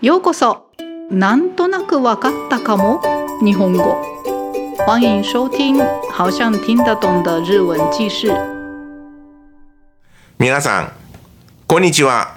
ようこそ。なんとなくわかったかも。日本語。欢迎收听好像听得懂的日文记事皆さんこんにちは。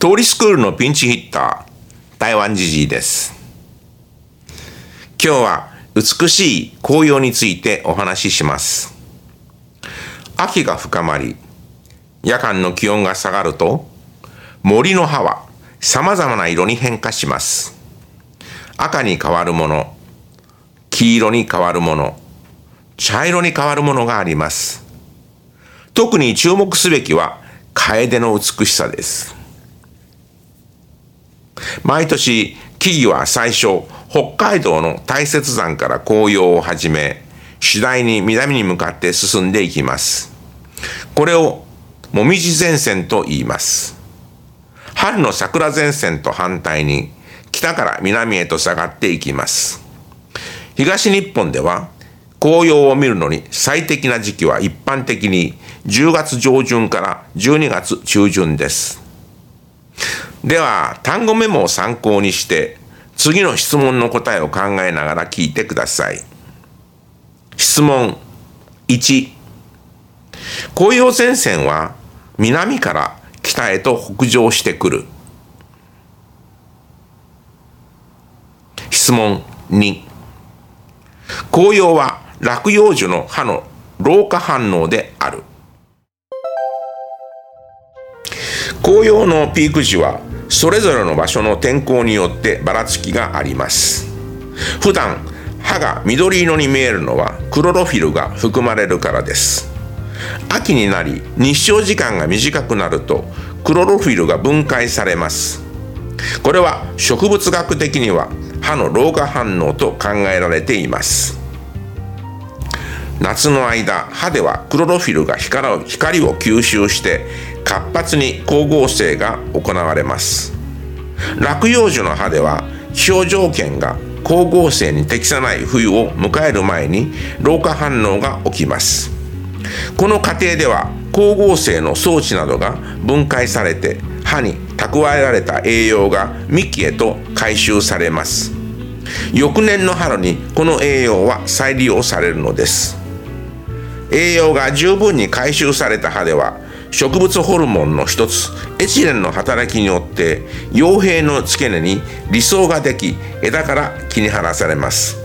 通りスクールのピンチヒッター台湾じじいです。今日は美しい紅葉についてお話しします。秋が深まり夜間の気温が下がると森の葉は様々な色に変化します。赤に変わるもの、黄色に変わるもの、茶色に変わるものがあります。特に注目すべきは、楓の美しさです。毎年、木々は最初、北海道の大雪山から紅葉を始め、次第に南に向かって進んでいきます。これを、もみじ前線と言います。春の桜前線と反対に北から南へと下がっていきます。東日本では紅葉を見るのに最適な時期は一般的に10月上旬から12月中旬です。では単語メモを参考にして次の質問の答えを考えながら聞いてください。質問1紅葉前線は南から北へと北上してくる。質問2。紅葉は落葉樹の葉の老化反応である。紅葉のピーク時はそれぞれの場所の天候によってばらつきがあります。普段葉が緑色に見えるのはクロロフィルが含まれるからです。秋になり日照時間が短くなるとクロロフィルが分解されます。これは植物学的には歯の老化反応と考えられています。夏の間歯ではクロロフィルが光を吸収して活発に光合成が行われます。落葉樹の葉では気象条件が光合成に適さない冬を迎える前に老化反応が起きます。この過程では光合成の装置などが分解されて歯に蓄えられた栄養が幹へと回収されます。翌年の春にこの栄養は再利用されるのです。栄養が十分に回収された歯では植物ホルモンの一つエチレンの働きによって傭兵の付け根に理想ができ枝から切り離されます。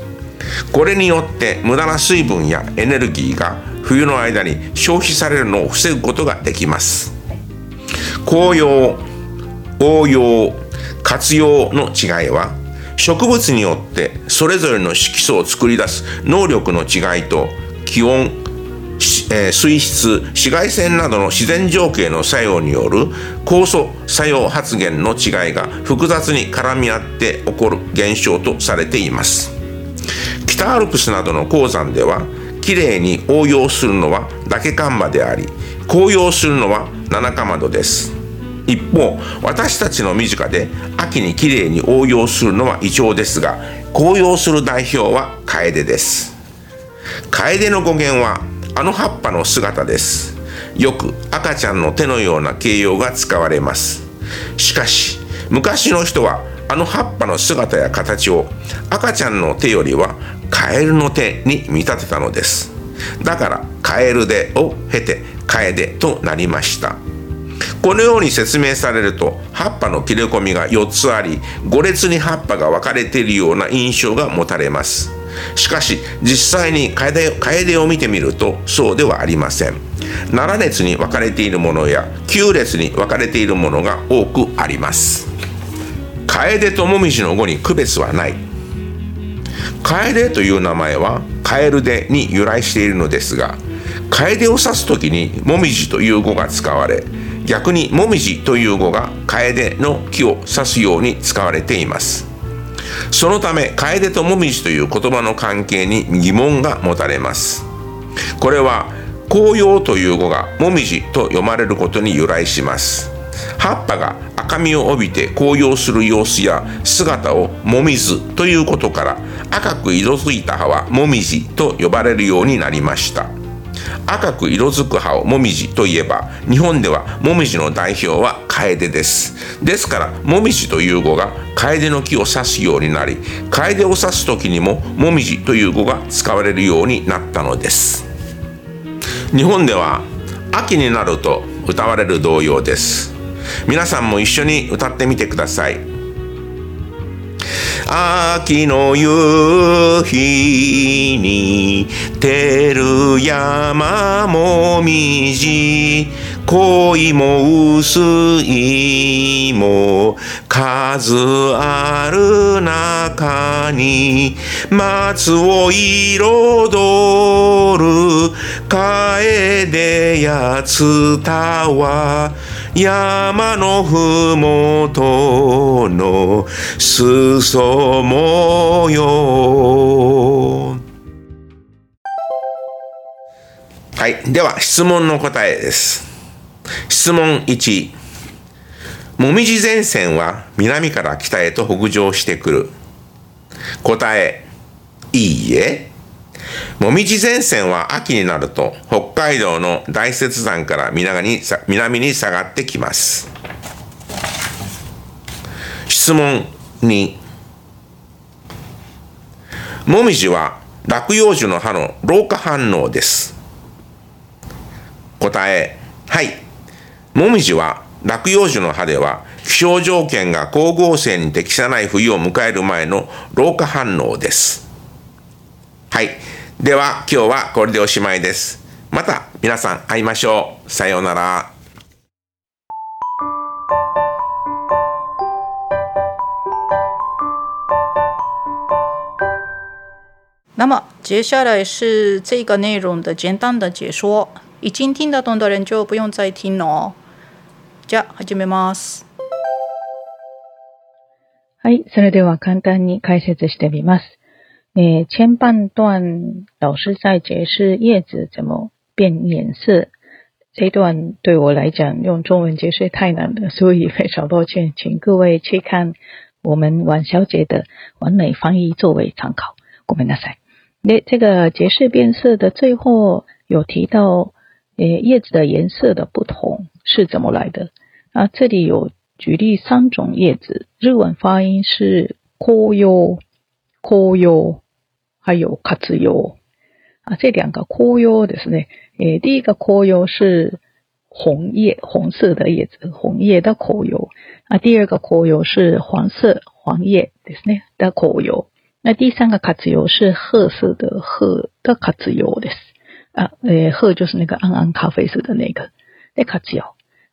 これによって無駄な水分やエネルギーが冬の間に消費されるのを防ぐことができます。紅葉応用活用の違いは植物によってそれぞれの色素を作り出す能力の違いと気温、え、水質紫外線などの自然条件の作用による酵素作用発現の違いが複雑に絡み合って起こる現象とされています。北アルプスなどの鉱山ではきれいに応用するのは嶽カンマであり紅葉するのは七かまどです。一方私たちの身近で秋にきれいに応用するのはイチョウですが紅葉する代表はカエデです。カエデの語源はあの葉っぱの姿です。よく赤ちゃんの手のような形容が使われます。しかし昔の人はあの葉っぱの姿や形を赤ちゃんの手よりはカエルの手に見立てたのです。だからカエルでを経てカエデとなりました。このように説明されると葉っぱの切れ込みが4つあり5列に葉っぱが分かれているような印象が持たれます。しかし実際にカエデカエデを見てみるとそうではありません。7列に分かれているものや9列に分かれているものが多くあります。カエデとモミジの語に区別はない。カエデという名前はカエルデに由来しているのですがカエデを指す時にモミジという語が使われ逆にモミジという語がカエデの木を指すように使われています。そのためカエデとモミジという言葉の関係に疑問が持たれます。これは紅葉という語がモミジと読まれることに由来します。葉っぱが赤みを帯びて紅葉する様子や姿をもみずということから赤く色づいた葉はもみじと呼ばれるようになりました。赤く色づく葉をもみじといえば日本ではもみじの代表はカエデです。ですからもみじという語がカエデの木を指すようになりカエデを指す時にももみじという語が使われるようになったのです。日本では秋になると歌われる童謡です。皆さんも一緒に歌ってみてください。秋の夕日に照る山もみじ恋も薄いも数ある中に松を彩る楓やツタは山のふもとの裾模様はい。では質問の答えです。質問1もみじ前線は南から北へと北上してくる。答えいいえ。もみじ前線は秋になると北海道の大雪山から南に南に下がってきます。質問2もみじは落葉樹の葉の老化反応です。答えはい。もみじは落葉樹の葉では気象条件が光合成に適さない冬を迎える前の老化反応です。はい。では今日はこれでおしまいです。また皆さん会いましょう。さようなら。那么接下来是这个内容的简单的解说，已经听得懂的人就不用再听了哦。じゃあ始めます。はい、それでは簡単に解説してみます。诶，前半段老师在解释叶子怎么变颜色，这段对我来讲用中文解释太难了，所以非常抱歉，请各位去看我们王小姐的完美翻译作为参考。ごめんなさい。那这个解释变色的最后有提到，诶，叶子的颜色的不同是怎么来的？啊，这里有举例三种叶子，日文发音是紅葉、紅葉。 还有活用啊，这两个枯葉ですね。诶，第一个枯葉是红叶，红色的叶子，红叶的枯葉。啊，第二个枯葉是黄色，黄叶ですね的枯葉。那第三个活用是褐色的褐的活用です。啊，诶，褐就是那个暗暗咖啡色的那个的活用。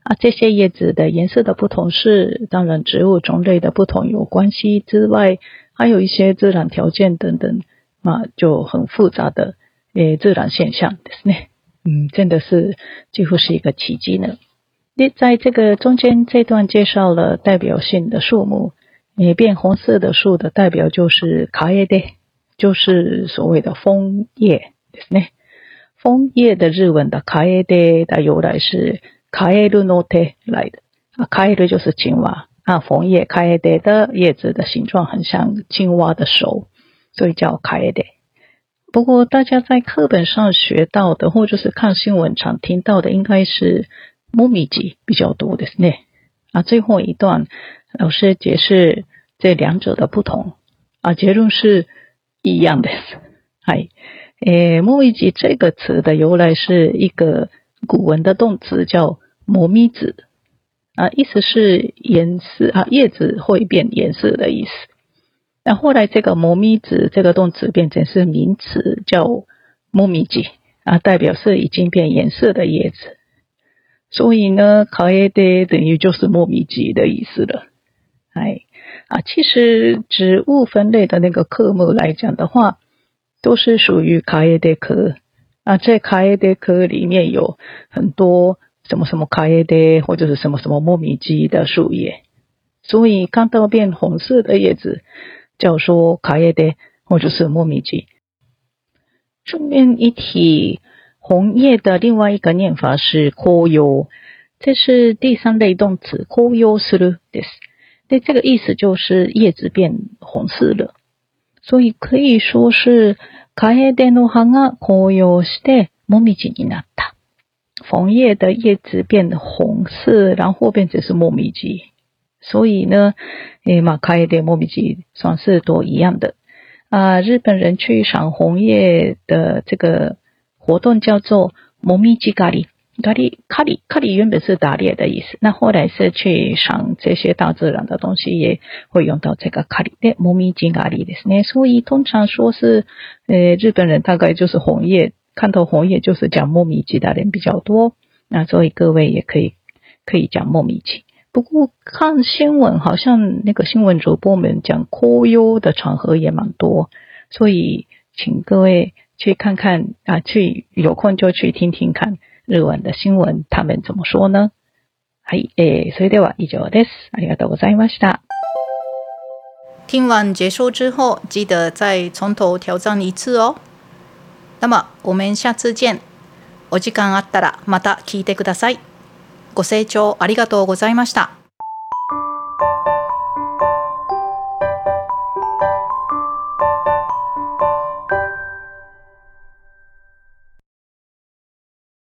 啊，这些叶子的颜色的不同是，当然植物种类的不同有关系之外，还有一些自然条件等等。 啊，就很复杂的诶自然现象，ですね。嗯，真的是几乎是一个奇迹呢。那在这个中间这段介绍了代表性的树木，诶，变红色的树的代表就是卡叶的，就是所谓的枫叶，ですね。枫叶的日文的卡叶的的由来是卡叶鲁诺特来的，啊，卡叶就是青蛙，啊，枫叶卡叶的叶子的形状很像青蛙的手。 所以叫卡耶德。不过大家在课本上学到的，或者是看新闻常听到的，应该是木米吉比较多的呢。啊，最后一段老师解释这两者的不同，啊，结论是一样的。嗨，诶，木米吉这个词的由来是一个古文的动词叫磨米子，啊，意思是颜色啊，叶子会变颜色的意思。那后来这个磨咪子这个动词变成是名词，叫磨咪吉啊，代表是已经变颜色的叶子。所以呢，卡耶德等于就是磨咪吉的意思了。哎啊，其实植物分类的那个科目来讲的话，都是属于卡耶德科啊。在卡耶德科里面有很多什么什么卡耶德或者是什么什么磨咪吉的树叶，所以看到变红色的叶子。叫说卡叶的，或者是糯米鸡。顺便一提，红叶的另外一个念法是 “koyo”，这是第三类动词 “koyo suru” です。那这个意思就是叶子变红色了，所以可以说是卡叶的の葉が紅葉して もみじになった。枫叶的叶子变得红色，然后变成是もみじ。 所以呢，诶，马开的もみじ算是都一样的。啊，日本人去赏红叶的这个活动叫做もみじ狩り。咖喱咖喱咖喱原本是打猎的意思，那后来是去赏这些大自然的东西，也会用到这个咖喱的もみじ咖喱ですね。所以通常说是，呃，日本人大概就是红叶，看到红叶就是讲もみじ的人比较多。那所以各位也可以可以讲もみじ。 不过看新闻，好像那个新闻主播们讲紅葉的场合也蛮多，所以请各位去看看啊，去有空就去听听看。日文的新闻，他们怎么说呢？はい、えー、それでは以上です。ありがとうございました。听完结束之后，记得再从头挑战一次哦。那么我们下次见。お時間あったらまた聞いてください。 ご清聴ありがとうございました。